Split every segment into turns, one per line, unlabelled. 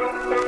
Well, hi,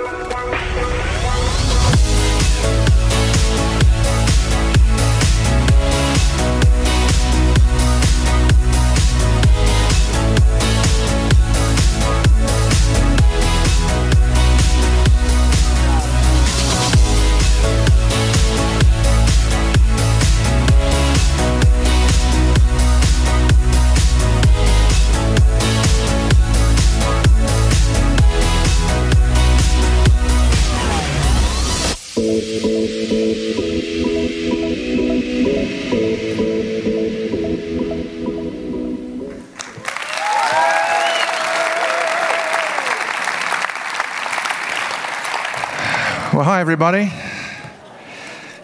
everybody.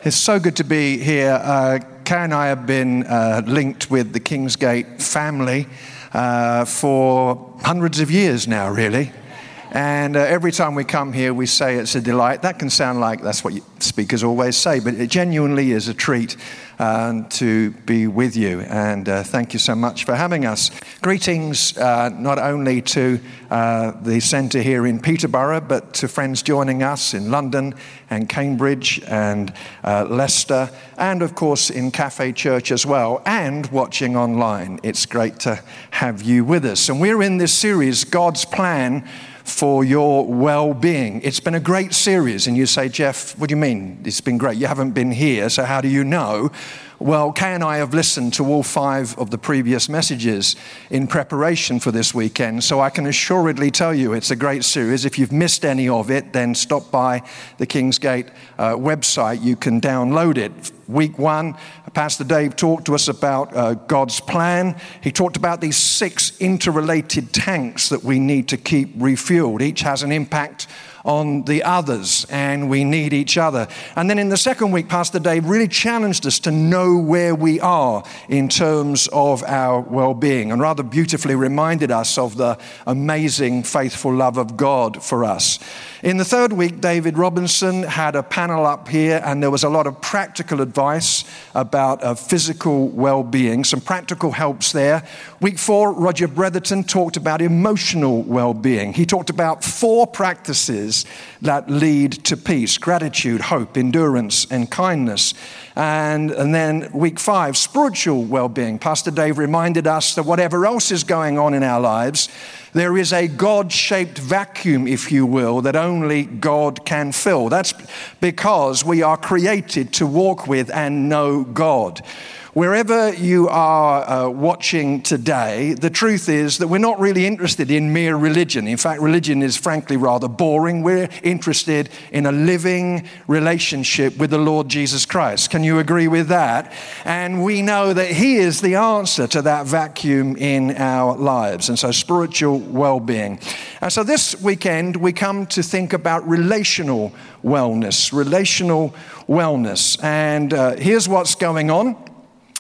It's so good to be here. Uh, Karen and I have been uh, linked with the Kingsgate family uh, for hundreds of years now, really. And uh, every time we come here, we say it's a delight. That can sound like that's what speakers always say, but it genuinely is a treat uh, to be with you. And uh, thank you so much for having us. Greetings uh, not only to uh, the centre here in Peterborough, but to friends joining us in London and Cambridge and uh, Leicester, and of course in Cafe Church as well, and watching online. It's great to have you with us. And we're in this series, God's Plan for your well being. It's been a great series. And you say, Jeff, what do you mean? It's been great. You haven't been here, so how do you know? Well, Kay and I have listened to all five of the previous messages in preparation for this weekend, so I can assuredly tell you it's a great series. If you've missed any of it, then stop by the Kingsgate uh, website. You can download it. Week one, Pastor Dave talked to us about uh, God's plan. He talked about these six interrelated tanks that we need to keep refueled. Each has an impact on the others, and we need each other. And then in the second week, Pastor Dave really challenged us to know where we are in terms of our well being, and rather beautifully reminded us of the amazing, faithful love of God for us. In the third week, David Robinson had a panel up here, and there was a lot of practical advice about uh, physical well being, some practical helps there. Week four, Roger Bretherton talked about emotional well being. He talked about four practices that lead to peace gratitude, hope, endurance, and kindness. And, and then week five, spiritual well being. Pastor Dave reminded us that whatever else is going on in our lives, there is a God shaped vacuum, if you will, that only God can fill. That's because we are created to walk with and know God. Wherever you are uh, watching today, the truth is that we're not really interested in mere religion. In fact, religion is frankly rather boring. We're interested in a living relationship with the Lord Jesus Christ. Can you agree with that? And we know that He is the answer to that vacuum in our lives. And so, spiritual well being. And so, this weekend, we come to think about relational wellness. Relational wellness. And uh, here's what's going on.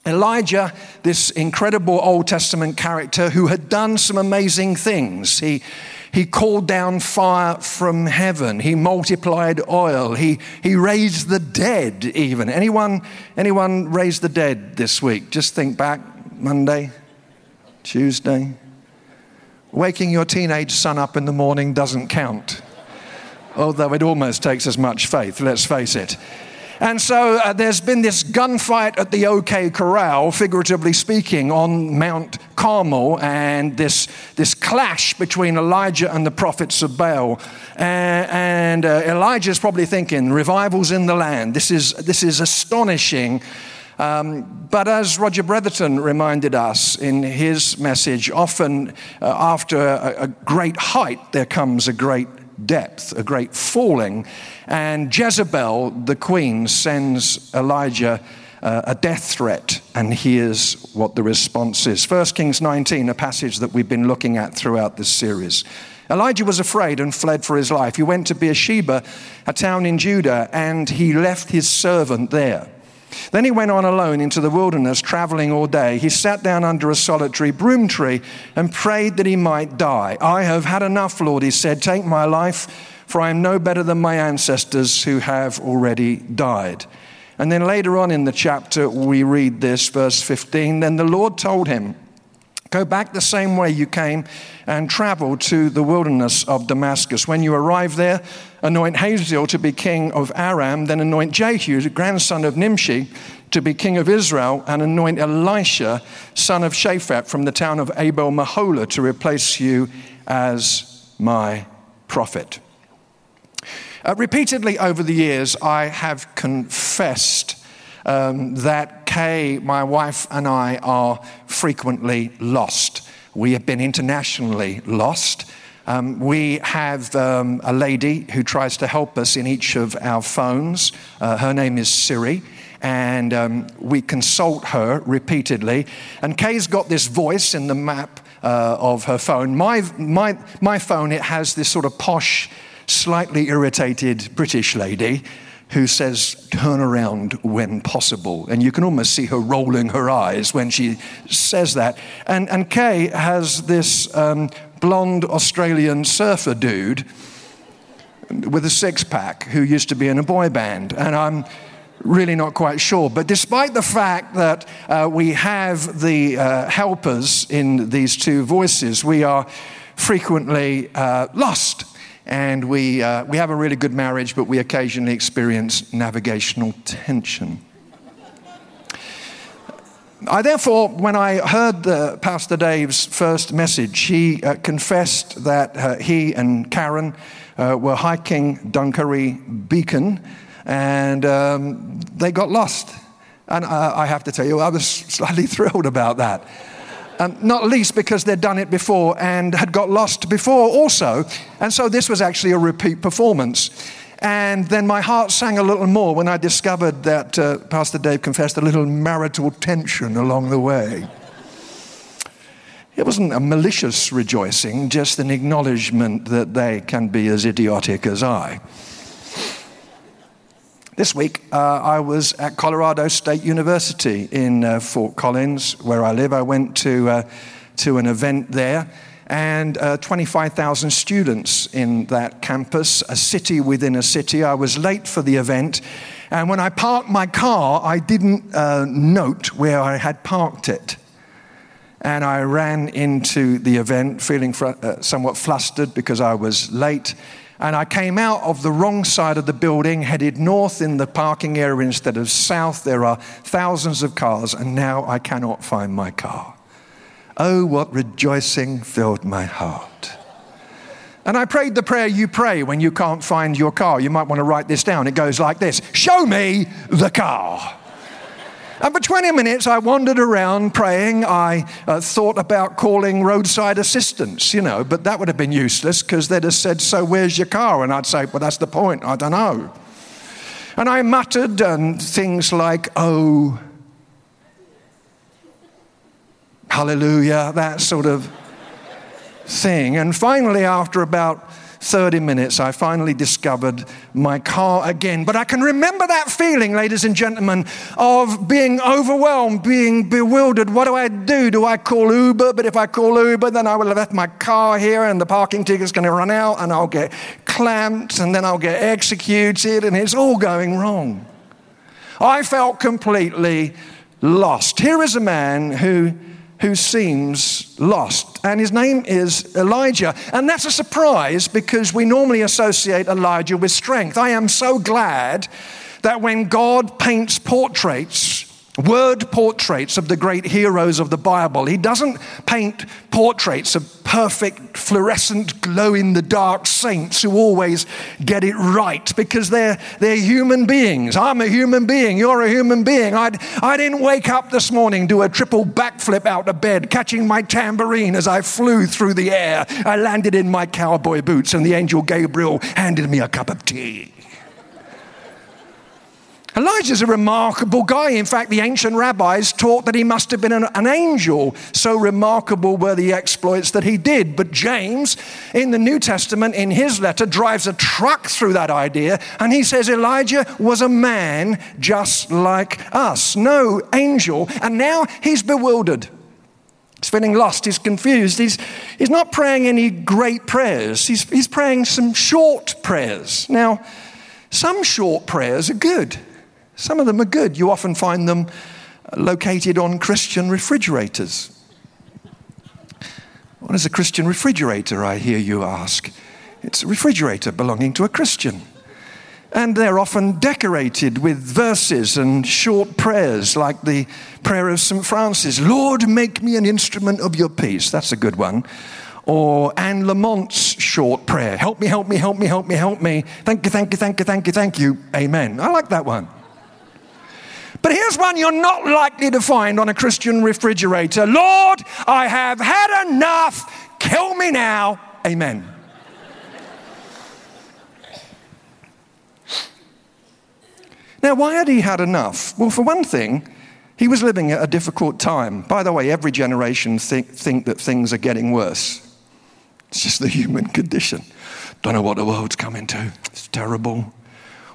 Elijah, this incredible Old Testament character who had done some amazing things. He, he called down fire from heaven. He multiplied oil. He, he raised the dead, even. Anyone, anyone raised the dead this week? Just think back Monday, Tuesday. Waking your teenage son up in the morning doesn't count, although it almost takes as much faith, let's face it. And so uh, there's been this gunfight at the OK Corral, figuratively speaking, on Mount Carmel, and this, this clash between Elijah and the prophets of Baal. Uh, and uh, Elijah's probably thinking, revivals in the land. This is, this is astonishing. Um, but as Roger Bretherton reminded us in his message, often uh, after a, a great height, there comes a great depth, a great falling. And Jezebel, the queen, sends Elijah uh, a death threat, and here's what the response is. 1 Kings 19, a passage that we've been looking at throughout this series. Elijah was afraid and fled for his life. He went to Beersheba, a town in Judah, and he left his servant there. Then he went on alone into the wilderness, traveling all day. He sat down under a solitary broom tree and prayed that he might die. I have had enough, Lord, he said. Take my life, for I am no better than my ancestors who have already died. And then later on in the chapter, we read this, verse 15. Then the Lord told him, Go back the same way you came and travel to the wilderness of Damascus. When you arrive there, anoint Hazael to be king of Aram, then anoint Jehu, the grandson of Nimshi, to be king of Israel, and anoint Elisha, son of Shaphat, from the town of Abel Meholah, to replace you as my prophet. Uh, repeatedly over the years, I have confessed um, that Kay, my wife, and I are frequently lost. We have been internationally lost. Um, we have um, a lady who tries to help us in each of our phones. Uh, her name is Siri and um, we consult her repeatedly. And Kay's got this voice in the map uh, of her phone. My, my, my phone, it has this sort of posh, slightly irritated British lady who says, turn around when possible. And you can almost see her rolling her eyes when she says that. And, and Kay has this um, blonde Australian surfer dude with a six pack who used to be in a boy band. And I'm really not quite sure. But despite the fact that uh, we have the uh, helpers in these two voices, we are frequently uh, lost. And we, uh, we have a really good marriage, but we occasionally experience navigational tension. I therefore, when I heard the, Pastor Dave's first message, he uh, confessed that uh, he and Karen were hiking Dunkery Beacon and um, they got lost. And I, I, have to tell you, I was slightly thrilled about that. Um, not least because they'd done it before and had got lost before also. And so this was actually a repeat performance. And then my heart sang a little more when I discovered that uh, Pastor Dave confessed a little marital tension along the way. It wasn't a malicious rejoicing, just an acknowledgement that they can be as idiotic as I. This week, uh, I was at Colorado State University in uh, Fort Collins, where I live. I went to, uh, to an event there, and uh, 25,000 students in that campus, a city within a city. I was late for the event, and when I parked my car, I didn't uh, note where I had parked it. And I ran into the event feeling fr- uh, somewhat flustered because I was late and I came out of the wrong side of the building, headed north in the parking area instead of south. There are thousands of cars, and now I cannot find my car. Oh, what rejoicing filled my heart. And I prayed the prayer you pray when you can't find your car. You might want to write this down. It goes like this Show me the car. And for 20 minutes, I wandered around praying. I uh, thought about calling roadside assistance, you know, but that would have been useless because they'd have said, So where's your car? And I'd say, Well, that's the point. I don't know. And I muttered and things like, Oh, hallelujah, that sort of thing. And finally, after about 30 minutes, I finally discovered my car again. But I can remember that feeling, ladies and gentlemen, of being overwhelmed, being bewildered. What do I do? Do I call Uber? But if I call Uber, then I will have left my car here and the parking ticket's going to run out and I'll get clamped and then I'll get executed and it's all going wrong. I felt completely lost. Here is a man who who seems lost. And his name is Elijah. And that's a surprise because we normally associate Elijah with strength. I am so glad that when God paints portraits, word portraits of the great heroes of the Bible. He doesn't paint portraits of perfect, fluorescent, glow in the dark saints who always get it right because they're, they're human beings. I'm a human being. You're a human being. I'd, I didn't wake up this morning, do a triple backflip out of bed, catching my tambourine as I flew through the air. I landed in my cowboy boots, and the angel Gabriel handed me a cup of tea. Elijah's a remarkable guy. In fact, the ancient rabbis taught that he must have been an, an, angel. So remarkable were the exploits that he did. But James, in the New Testament, in his letter, drives a truck through that idea. And he says Elijah was a man just like us. No angel. And now he's bewildered. He's feeling lost. He's confused. He's, he's not praying any great prayers. He's, he's praying some short prayers. Now, some short prayers are good. Some of them are good. You often find them uh, located on Christian refrigerators. What is a Christian refrigerator, I hear you ask? It's a refrigerator belonging to a Christian. And they're often decorated with verses and short prayers, like the prayer of St. Francis Lord, make me an instrument of your peace. That's a good one. Or Anne Lamott's short prayer Help me, help me, help me, help me, help me. Thank you, thank you, thank you, thank you, thank you. Amen. I like that one. But here's one you're not likely to find on a Christian refrigerator Lord, I have had enough. Kill me now. Amen. Now, why had he had enough? Well, for one thing, he was living at a difficult time. By the way, every generation think, think that things are getting worse. It's just the human condition. Don't know what the world's coming to. It's terrible.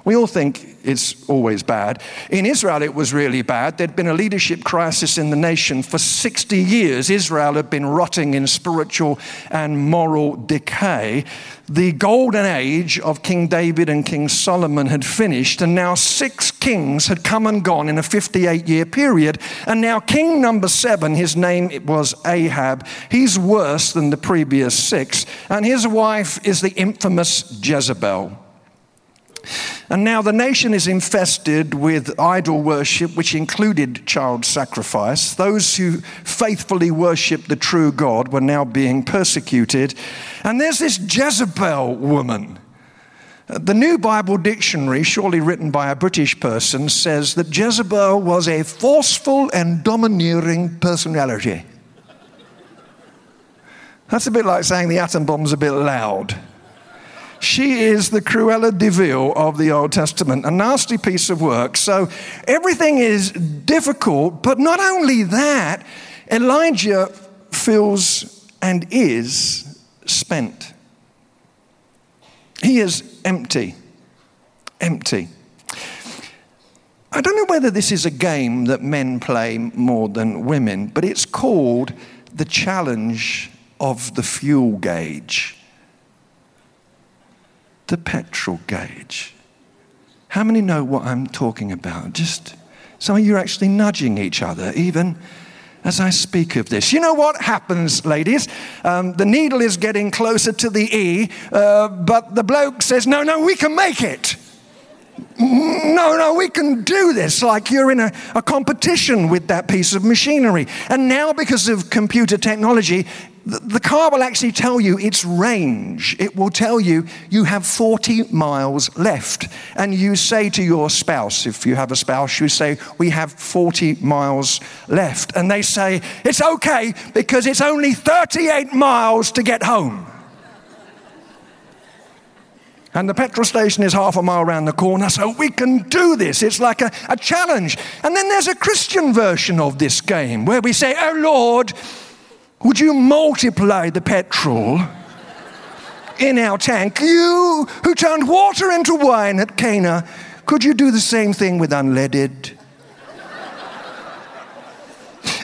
We all think it's always bad. In Israel, it was really bad. There'd been a leadership crisis in the nation for 60 years. Israel had been rotting in spiritual and moral decay. The golden age of King David and King Solomon had finished, and now six kings had come and gone in a 58 year period. And now, king number seven, his name was Ahab, he's worse than the previous six, and his wife is the infamous Jezebel. And now the nation is infested with idol worship, which included child sacrifice. Those who faithfully worshiped the true God were now being persecuted. And there's this Jezebel woman. The New Bible Dictionary, surely written by a British person, says that Jezebel was a forceful and domineering personality. That's a bit like saying the atom bomb's a bit loud. She is the Cruella de Vil of the Old Testament, a nasty piece of work. So everything is difficult, but not only that, Elijah feels and is spent. He is empty. Empty. I don't know whether this is a game that men play more than women, but it's called the challenge of the fuel gauge the petrol gauge. How many know what I'm talking about? Just some of you are actually nudging each other, even as I speak of this. You know what happens, ladies? Um, the needle is getting closer to the E, uh, but the bloke says, No, no, we can make it. No, no, we can do this. Like you're in a, a competition with that piece of machinery. And now, because of computer technology, the car will actually tell you its range. It will tell you you have 40 miles left. And you say to your spouse, if you have a spouse, you say, We have 40 miles left. And they say, It's okay because it's only 38 miles to get home. And the petrol station is half a mile around the corner, so we can do this. It's like a, a challenge. And then there's a Christian version of this game where we say, Oh Lord, would you multiply the petrol in our tank? You who turned water into wine at Cana, could you do the same thing with unleaded?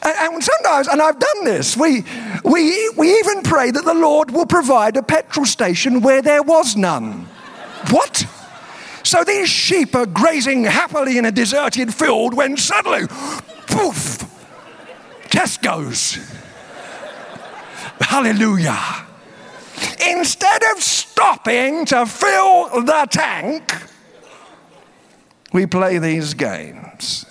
And, sometimes, and I've done this, we, we, we even pray that the Lord will provide a petrol station where there was none. What? So these sheep are grazing happily in a deserted field when suddenly, poof, Tesco's. Hallelujah. Instead of stopping to fill the tank, we play these games.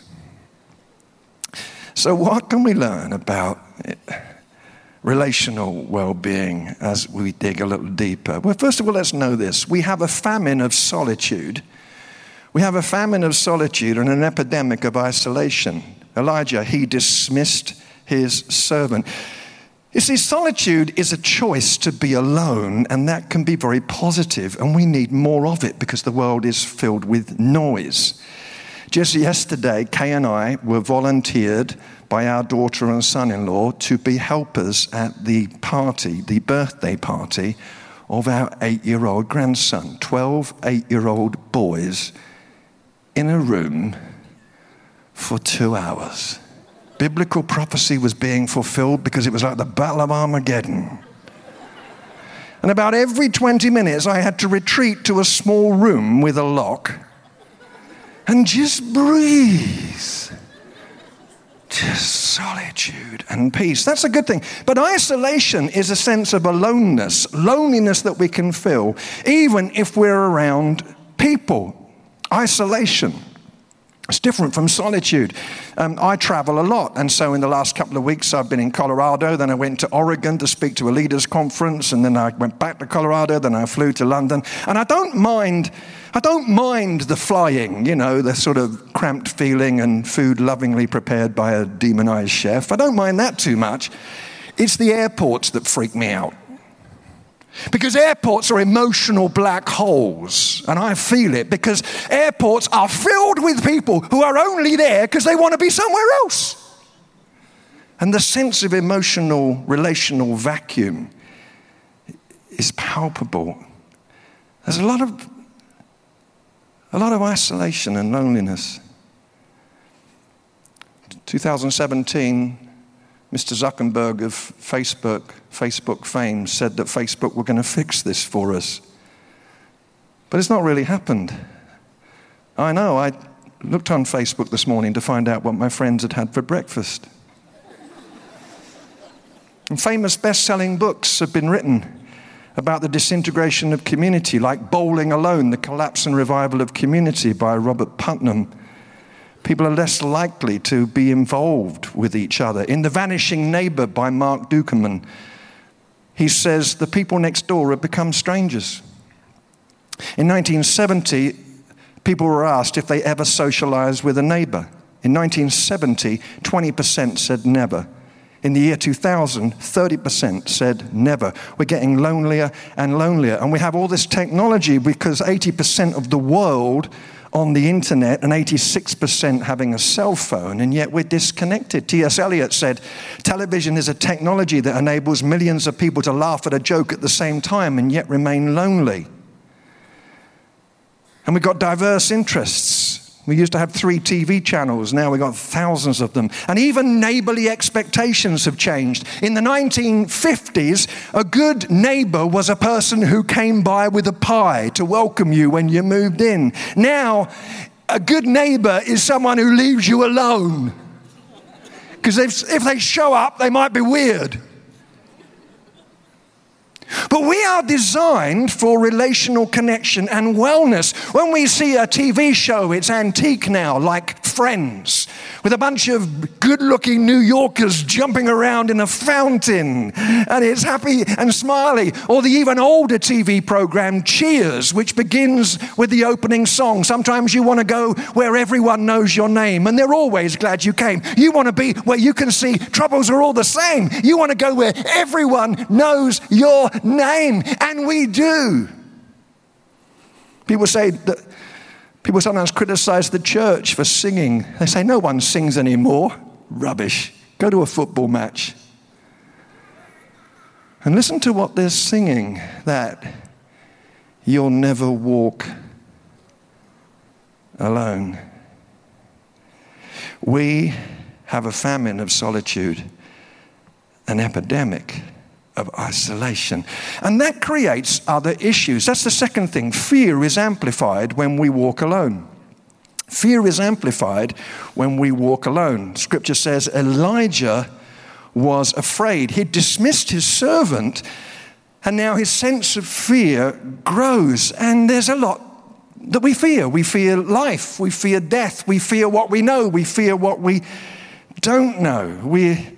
So, what can we learn about relational well being as we dig a little deeper? Well, first of all, let's know this we have a famine of solitude. We have a famine of solitude and an epidemic of isolation. Elijah, he dismissed his servant. You see, solitude is a choice to be alone, and that can be very positive, and we need more of it because the world is filled with noise. Just yesterday, Kay and I were volunteered by our daughter and son in law to be helpers at the party, the birthday party of our eight year old grandson. 12 eight year old boys in a room for two hours biblical prophecy was being fulfilled because it was like the Battle of Armageddon. And about every 20 minutes, I had to retreat to a small room with a lock and just breathe. just solitude and peace. That's a good thing. But isolation is a sense of aloneness, loneliness that we can feel, even if we're around people. Isolation. It's different from solitude. Um, I travel a lot, and so in the last couple of weeks, I've been in Colorado. Then I went to Oregon to speak to a leaders' conference, and then I went back to Colorado. Then I flew to London, and I don't mind. I don't mind the flying, you know, the sort of cramped feeling and food lovingly prepared by a demonized chef. I don't mind that too much. It's the airports that freak me out. Because airports are emotional black holes, and I feel it because airports are filled with people who are only there because they want to be somewhere else. And the sense of emotional, relational vacuum is palpable. There's a lot of, a lot of isolation and loneliness. 2017, Mr. Zuckerberg of Facebook, Facebook fame, said that Facebook were going to fix this for us. But it's not really happened. I know, I looked on Facebook this morning to find out what my friends had had for breakfast. And famous best selling books have been written about the disintegration of community, like Bowling Alone, The Collapse and Revival of Community by Robert Putnam People are less likely to be involved with each other. In The Vanishing Neighbor by Marc Dunkelman, he says the people next door have become strangers. In 1970, people were asked if they ever socialized with a neighbor. In 1970, 20% said never. In the year 2000, 30% said never. We're getting lonelier and lonelier. And we have all this technology because 80% of the world on the internet and 86% having a cell phone, and yet we're disconnected. T.S. Eliot said, Television is a technology that enables millions of people to laugh at a joke at the same time and yet remain lonely. And we've got diverse interests. We used to have three TV channels, now we've got thousands of them. And even neighborly expectations have changed. In the 1950s, a good neighbor was a person who came by with a pie to welcome you when you moved in. Now, a good neighbor is someone who leaves you alone. Because if, if they show up, they might be weird. But we are designed for relational connection and wellness. When we see a TV show, it's antique now, like Friends, with a bunch of good looking New Yorkers jumping around in a fountain, and it's happy and smiley. Or the even older TV program, Cheers, which begins with the opening song. Sometimes you want to go where everyone knows your name, and they're always glad you came. You want to be where you can see troubles are all the same. You want to go where everyone knows your name, and we do. People say that people sometimes criticize the church for singing. They say no one sings anymore. Rubbish. Go to a football match. And listen to what they're singing that you'll never walk alone. We have a famine of solitude, an epidemic of isolation. And that creates other issues. That's the second thing. Fear is amplified when we walk alone. Fear is amplified when we walk alone. Scripture says Elijah was afraid. He dismissed his servant, and now his sense of fear grows. And there's a lot that we fear. We fear life, we fear death, we fear what we know, we fear what we don't know. We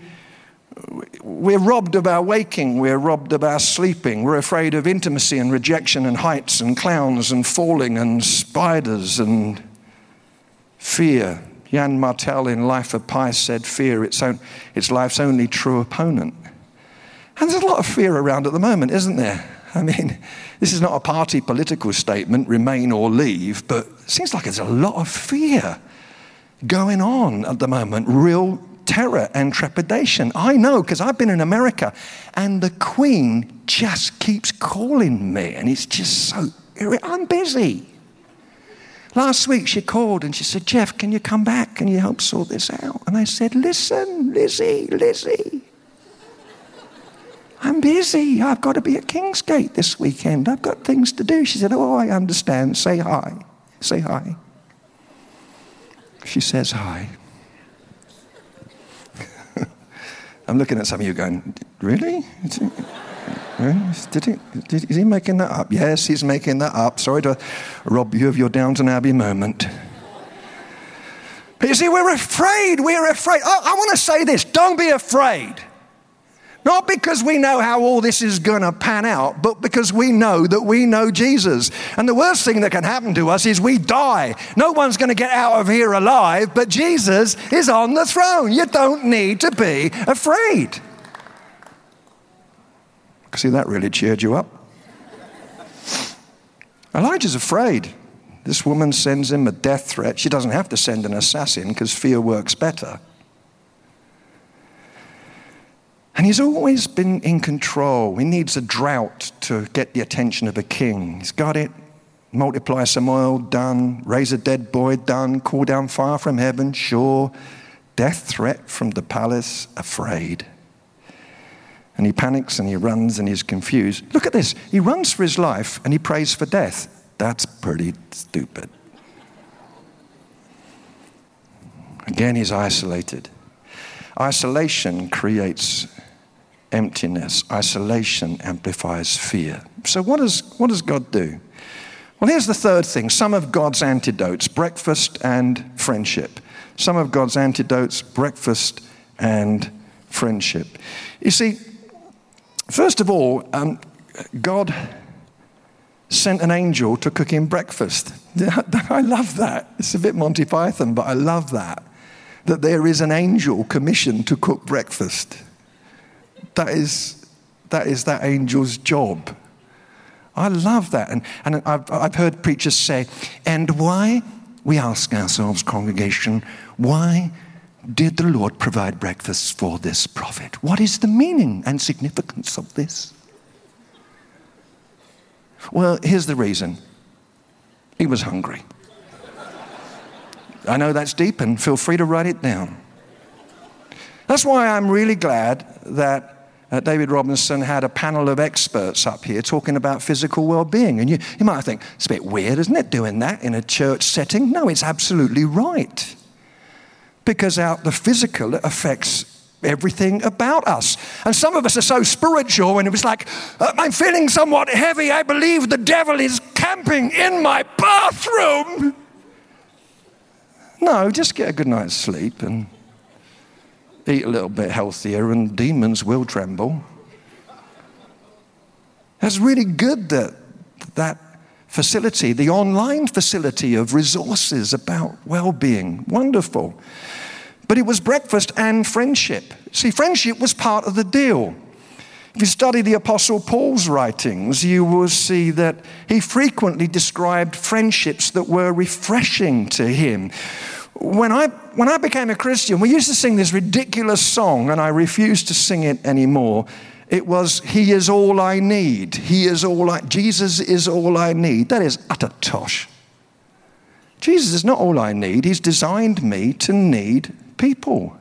we're robbed of our waking, we're robbed of our sleeping, we're afraid of intimacy and rejection and heights and clowns and falling and spiders and fear. Yann Martel in Life of Pi said, Fear, it's, own, it's life's only true opponent. And there's a lot of fear around at the moment, isn't there? I mean, this is not a party political statement, remain or leave, but it seems like there's a lot of fear going on at the moment, real terror and trepidation. I know because I've been in America and the Queen just keeps calling me and it's just so, I'm busy. Last week she called and she said, Jeff, can you come back? Can you help sort this out? And I said, Listen, Lizzie, Lizzie. I'm busy. I've got to be at Kingsgate this weekend. I've got things to do. She said, Oh, I understand. Say hi. Say hi. She says hi. I'm looking at some of you going, really? Did he, did, is he making that up? Yes, he's making that up. Sorry to rob you of your Downton Abbey moment. But you see, we're afraid. We're afraid. I, I want to say this don't be afraid. Not because we know how all this is going to pan out, but because we know that we know Jesus. And the worst thing that can happen to us is we die. No one's going to get out of here alive, but Jesus is on the throne. You don't need to be afraid. See, that really cheered you up. Elijah's afraid. This woman sends him a death threat. She doesn't have to send an assassin because fear works better. And he's always been in control. He needs a drought to get the attention of a king. He's got it. Multiply some oil, done. Raise a dead boy, done. Call down fire from heaven, sure. Death threat from the palace, afraid. And he panics and he runs and he's confused. Look at this. He runs for his life and he prays for death. That's pretty stupid. Again, he's isolated. Isolation creates emptiness. Isolation amplifies fear. So, what does, what does God do? Well, here's the third thing some of God's antidotes breakfast and friendship. Some of God's antidotes breakfast and friendship. You see, first of all, um, God sent an angel to cook him breakfast. I love that. It's a bit Monty Python, but I love that. That there is an angel commissioned to cook breakfast. That is, that is that angel's job. I love that. And, and I've, I've heard preachers say, and why, we ask ourselves, congregation, why did the Lord provide breakfast for this prophet? What is the meaning and significance of this? Well, here's the reason he was hungry. I know that's deep, and feel free to write it down. That's why I'm really glad that uh, David Robinson had a panel of experts up here talking about physical well being. And you, you might think, it's a bit weird, isn't it, doing that in a church setting? No, it's absolutely right. Because out the physical affects everything about us. And some of us are so spiritual, and it was like, uh, I'm feeling somewhat heavy. I believe the devil is camping in my bathroom. No, just get a good night's sleep and eat a little bit healthier, and demons will tremble. That's really good that that facility, the online facility of resources about well being, wonderful. But it was breakfast and friendship. See, friendship was part of the deal. If you study the Apostle Paul's writings, you will see that he frequently described friendships that were refreshing to him when I, when I became a Christian, we used to sing this ridiculous song, and I refuse to sing it anymore. It was, He is all I need. He is all I, Jesus is all I need. That is utter tosh. Jesus is not all I need. He's designed me to need people.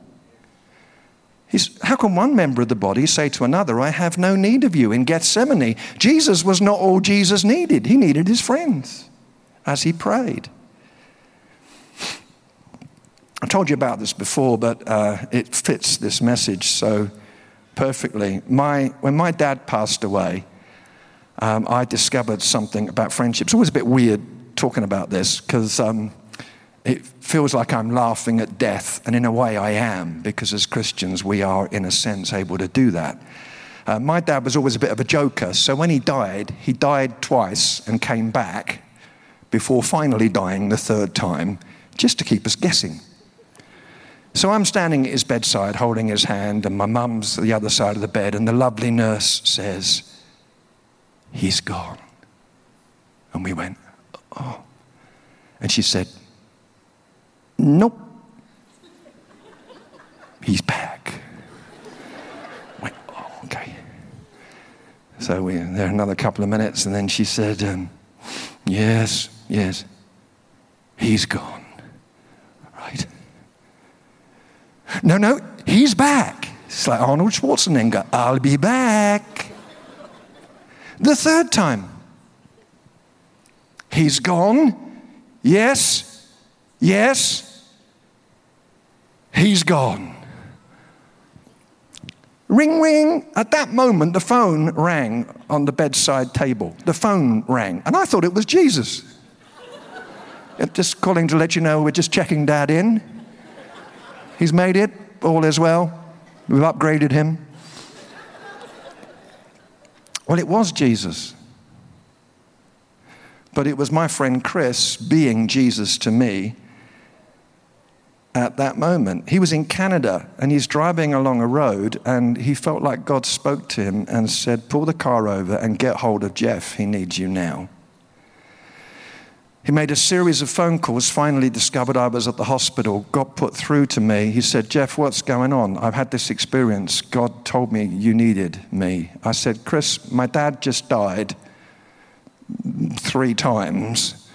He's, how can one member of the body say to another, I have no need of you? In Gethsemane, Jesus was not all Jesus needed. He needed his friends as he prayed. I told you about this before, but uh, it fits this message so perfectly. My, when my dad passed away, um, I discovered something about friendship. It's always a bit weird talking about this because um, it feels like I'm laughing at death, and in a way I am, because as Christians we are, in a sense, able to do that. Uh, my dad was always a bit of a joker, so when he died, he died twice and came back before finally dying the third time, just to keep us guessing. So I'm standing at his bedside holding his hand, and my mum's the other side of the bed, and the lovely nurse says, He's gone. And we went, Oh. And she said, Nope. He's back. went, Oh, okay. So we were there another couple of minutes, and then she said, um, Yes, yes, he's gone. Right? No, no, he's back. It's like Arnold Schwarzenegger. I'll be back. The third time, he's gone. Yes, yes, he's gone. Ring, ring. At that moment, the phone rang on the bedside table. The phone rang. And I thought it was Jesus. just calling to let you know we're just checking dad in. He's made it. All is well. We've upgraded him. Well, it was Jesus. But it was my friend Chris being Jesus to me at that moment. He was in Canada and he's driving along a road and he felt like God spoke to him and said, Pull the car over and get hold of Jeff. He needs you now. He made a series of phone calls, finally discovered I was at the hospital, got put through to me. He said, Jeff, what's going on? I've had this experience. God told me you needed me. I said, Chris, my dad just died three times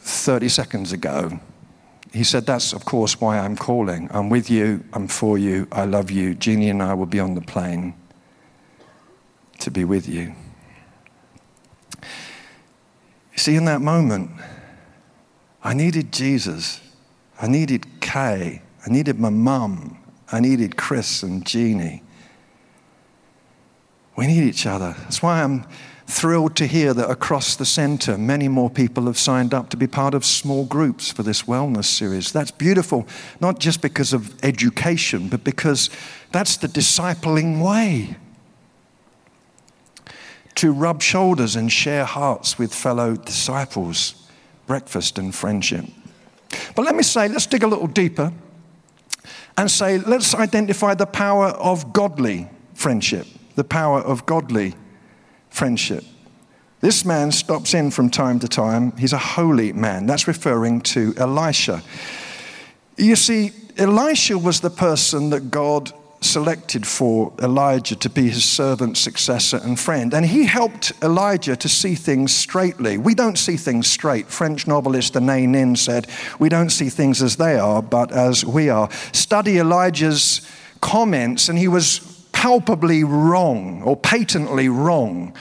30 seconds ago. He said, That's, of course, why I'm calling. I'm with you, I'm for you, I love you. Jeannie and I will be on the plane to be with you. See, in that moment, I needed Jesus. I needed Kay. I needed my mum. I needed Chris and Jeannie. We need each other. That's why I'm thrilled to hear that across the center, many more people have signed up to be part of small groups for this wellness series. That's beautiful, not just because of education, but because that's the discipling way. To rub shoulders and share hearts with fellow disciples, breakfast and friendship. But let me say, let's dig a little deeper and say, let's identify the power of godly friendship, the power of godly friendship. This man stops in from time to time. He's a holy man. That's referring to Elisha. You see, Elisha was the person that God selected for Elijah to be his servant, successor, and friend. And he helped Elijah to see things straightly. We don't see things straight. French novelist Anais Nin said, We don't see things as they are, but as we are. Study Elijah's comments, and he was palpably wrong or patently wrong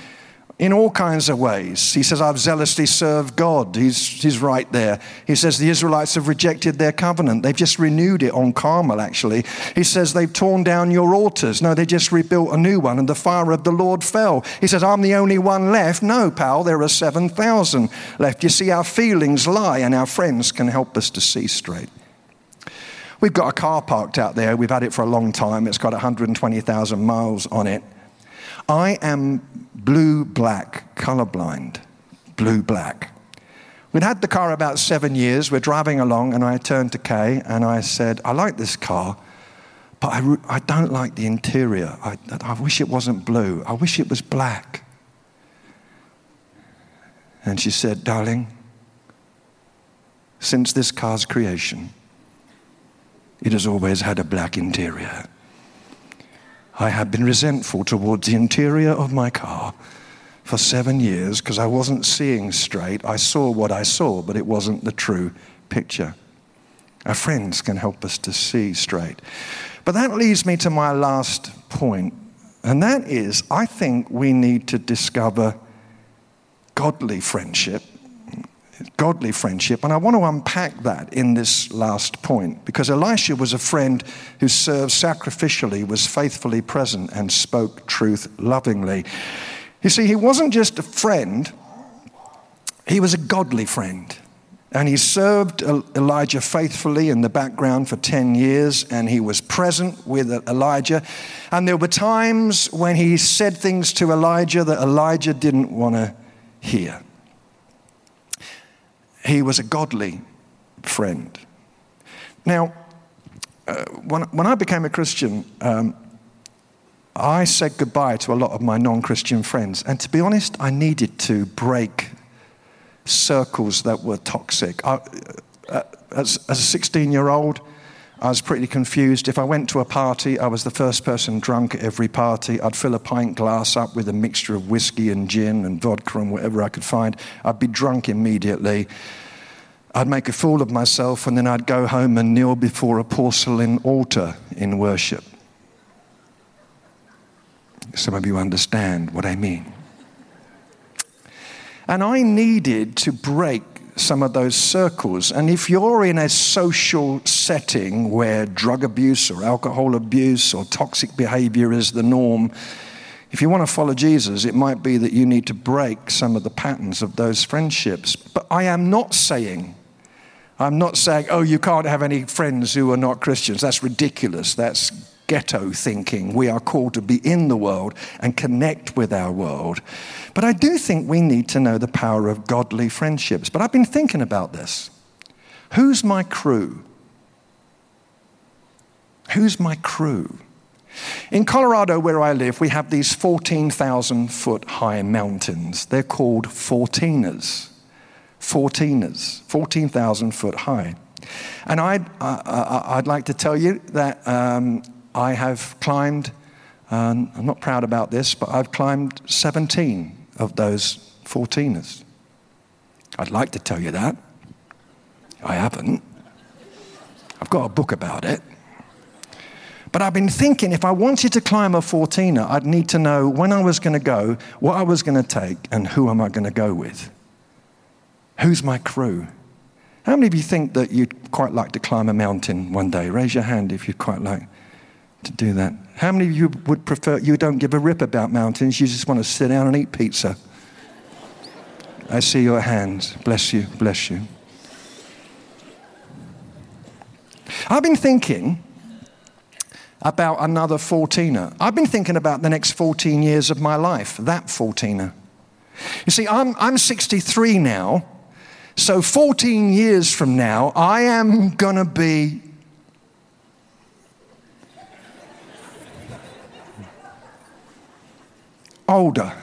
in all kinds of ways. He says, I've zealously served God. He's, he's right there. He says, the Israelites have rejected their covenant. They've just renewed it on Carmel, actually. He says, they've torn down your altars. No, they just rebuilt a new one, and the fire of the Lord fell. He says, I'm the only one left. No, pal, there are 7,000 left. You see, our feelings lie, and our friends can help us to see straight. We've got a car parked out there. We've had it for a long time. It's got 120,000 miles on it. I am blue black, colorblind. Blue black. We'd had the car about seven years. We're driving along, and I turned to Kay and I said, I like this car, but I, I don't like the interior. I, I wish it wasn't blue. I wish it was black. And she said, Darling, since this car's creation, it has always had a black interior. I had been resentful towards the interior of my car for seven years because I wasn't seeing straight. I saw what I saw, but it wasn't the true picture. Our friends can help us to see straight. But that leads me to my last point, and that is I think we need to discover godly friendship godly friendship. And I want to unpack that in this last point because Elisha was a friend who served sacrificially, was faithfully present, and spoke truth lovingly. You see, he wasn't just a friend, he was a godly friend. And he served Elijah faithfully in the background for 10 years, and he was present with Elijah. And there were times when he said things to Elijah that Elijah didn't want to hear he was a godly friend. Now, uh, when, when I became a Christian, um, I said goodbye to a lot of my non Christian friends. And to be honest, I needed to break circles that were toxic. I, uh, as, as a 16 year old, I was pretty confused. If I went to a party, I was the first person drunk at every party. I'd fill a pint glass up with a mixture of whiskey and gin and vodka and whatever I could find. I'd be drunk immediately. I'd make a fool of myself and then I'd go home and kneel before a porcelain altar in worship. Some of you understand what I mean. And I needed to break some of those circles. And if you're in a social setting where drug abuse or alcohol abuse or toxic behavior is the norm, if you want to follow Jesus, it might be that you need to break some of the patterns of those friendships. But I am not saying, I'm not saying, oh, you can't have any friends who are not Christians. That's ridiculous. That's ghetto thinking. We are called to be in the world and connect with our world. But I do think we need to know the power of godly friendships. But I've been thinking about this. Who's my crew? Who's my crew? In Colorado, where I live, we have these 14,000 foot high mountains. They're called Fourteeners. Fourteeners, 14,000 foot high. And I'd, I'd like to tell you that um, I have climbed, um, I'm not proud about this, but I've climbed 17 of those 14ers. I'd like to tell you that. I haven't. I've got a book about it. But I've been thinking if I wanted to climb a 14er, I'd need to know when I was going to go, what I was going to take, and who am I going to go with? Who's my crew? How many of you think that you'd quite like to climb a mountain one day? Raise your hand if you'd quite like to do that. How many of you would prefer, you don't give a rip about mountains, you just want to sit down and eat pizza? I see your hands. Bless you, bless you. I've been thinking about another 14er. I've been thinking about the next 14 years of my life, that 14er. You see, I'm, I'm 63 now, so 14 years from now, I am going to be older.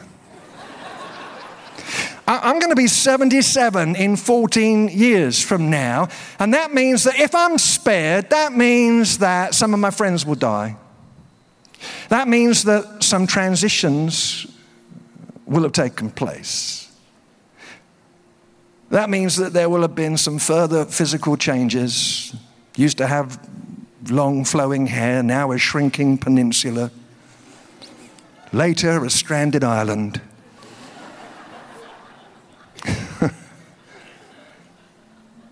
I'm going to be 77 in 14 years from now. And that means that if I'm spared, that means that some of my friends will die. That means that some transitions will have taken place. That means that there will have been some further physical changes. Used to have long flowing hair, now a shrinking peninsula. Later, a stranded island.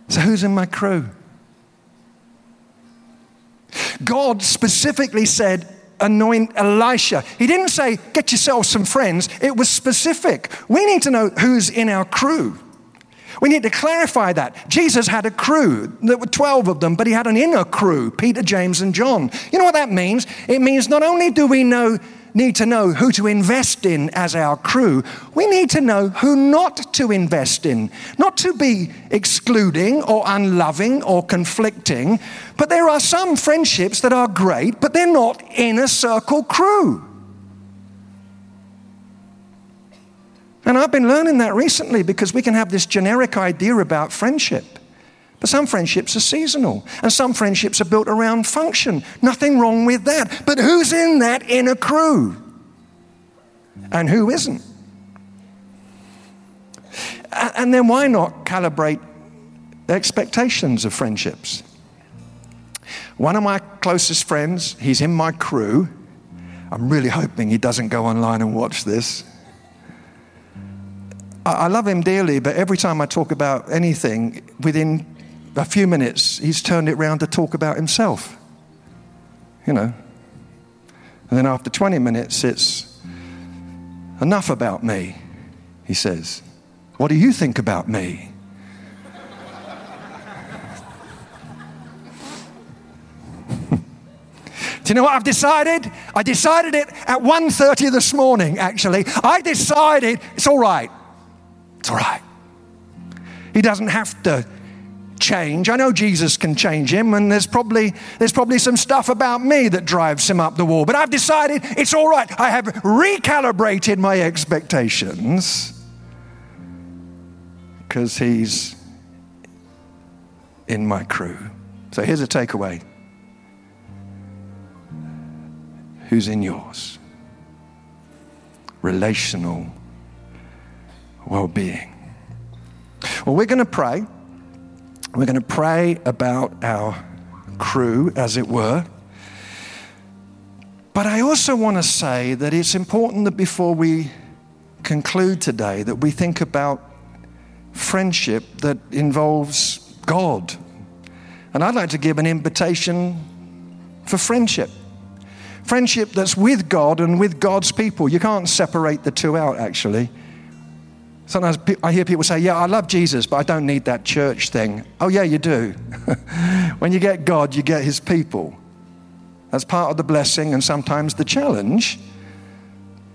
so, who's in my crew? God specifically said, anoint Elisha. He didn't say, get yourself some friends. It was specific. We need to know who's in our crew. We need to clarify that. Jesus had a crew. There were 12 of them, but he had an inner crew Peter, James, and John. You know what that means? It means not only do we know need to know who to invest in as our crew, we need to know who not to invest in. Not to be excluding or unloving or conflicting, but there are some friendships that are great, but they're not inner circle crew. And I've been learning that recently because we can have this generic idea about friendship. But some friendships are seasonal, and some friendships are built around function. Nothing wrong with that. But who's in that inner crew? And who isn't? And then why not calibrate expectations of friendships? One of my closest friends, he's in my crew. I'm really hoping he doesn't go online and watch this. I love him dearly, but every time I talk about anything, within a few minutes, he's turned it around to talk about himself. You know. And then after 20 minutes, it's enough about me, he says. What do you think about me? Do you know what I've decided? I decided it at 1:30 this morning actually. I decided it's all right. It's all right. He doesn't have to change. I know Jesus can change him, and there's probably, there's probably some stuff about me that drives him up the wall. But I've decided it's all right. I have recalibrated my expectations because he's in my crew. So here's a takeaway who's in yours? Relational well being. Well, we're going to pray. We're going to pray about our crew, as it were. But I also want to say that it's important that before we conclude today, that we think about friendship that involves God. And I'd like to give an invitation for friendship. Friendship that's with God and with God's people. You can't separate the two out, actually. Sometimes I hear people say, Yeah, I love Jesus, but I don't need that church thing. Oh, yeah, you do. when you get God, you get his people. That's part of the blessing and sometimes the challenge,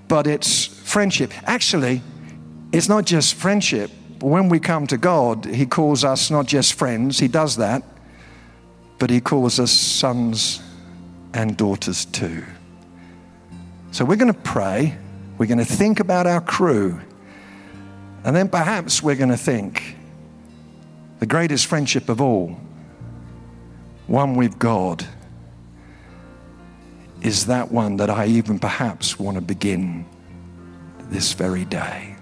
but it's friendship. Actually, it's not just friendship. When we come to God, he calls us not just friends, he does that, but he calls us sons and daughters too. So we're going to pray, we're going to think about our crew. And then perhaps we're going to think the greatest friendship of all, one with God, is that one that I even perhaps want to begin this very day.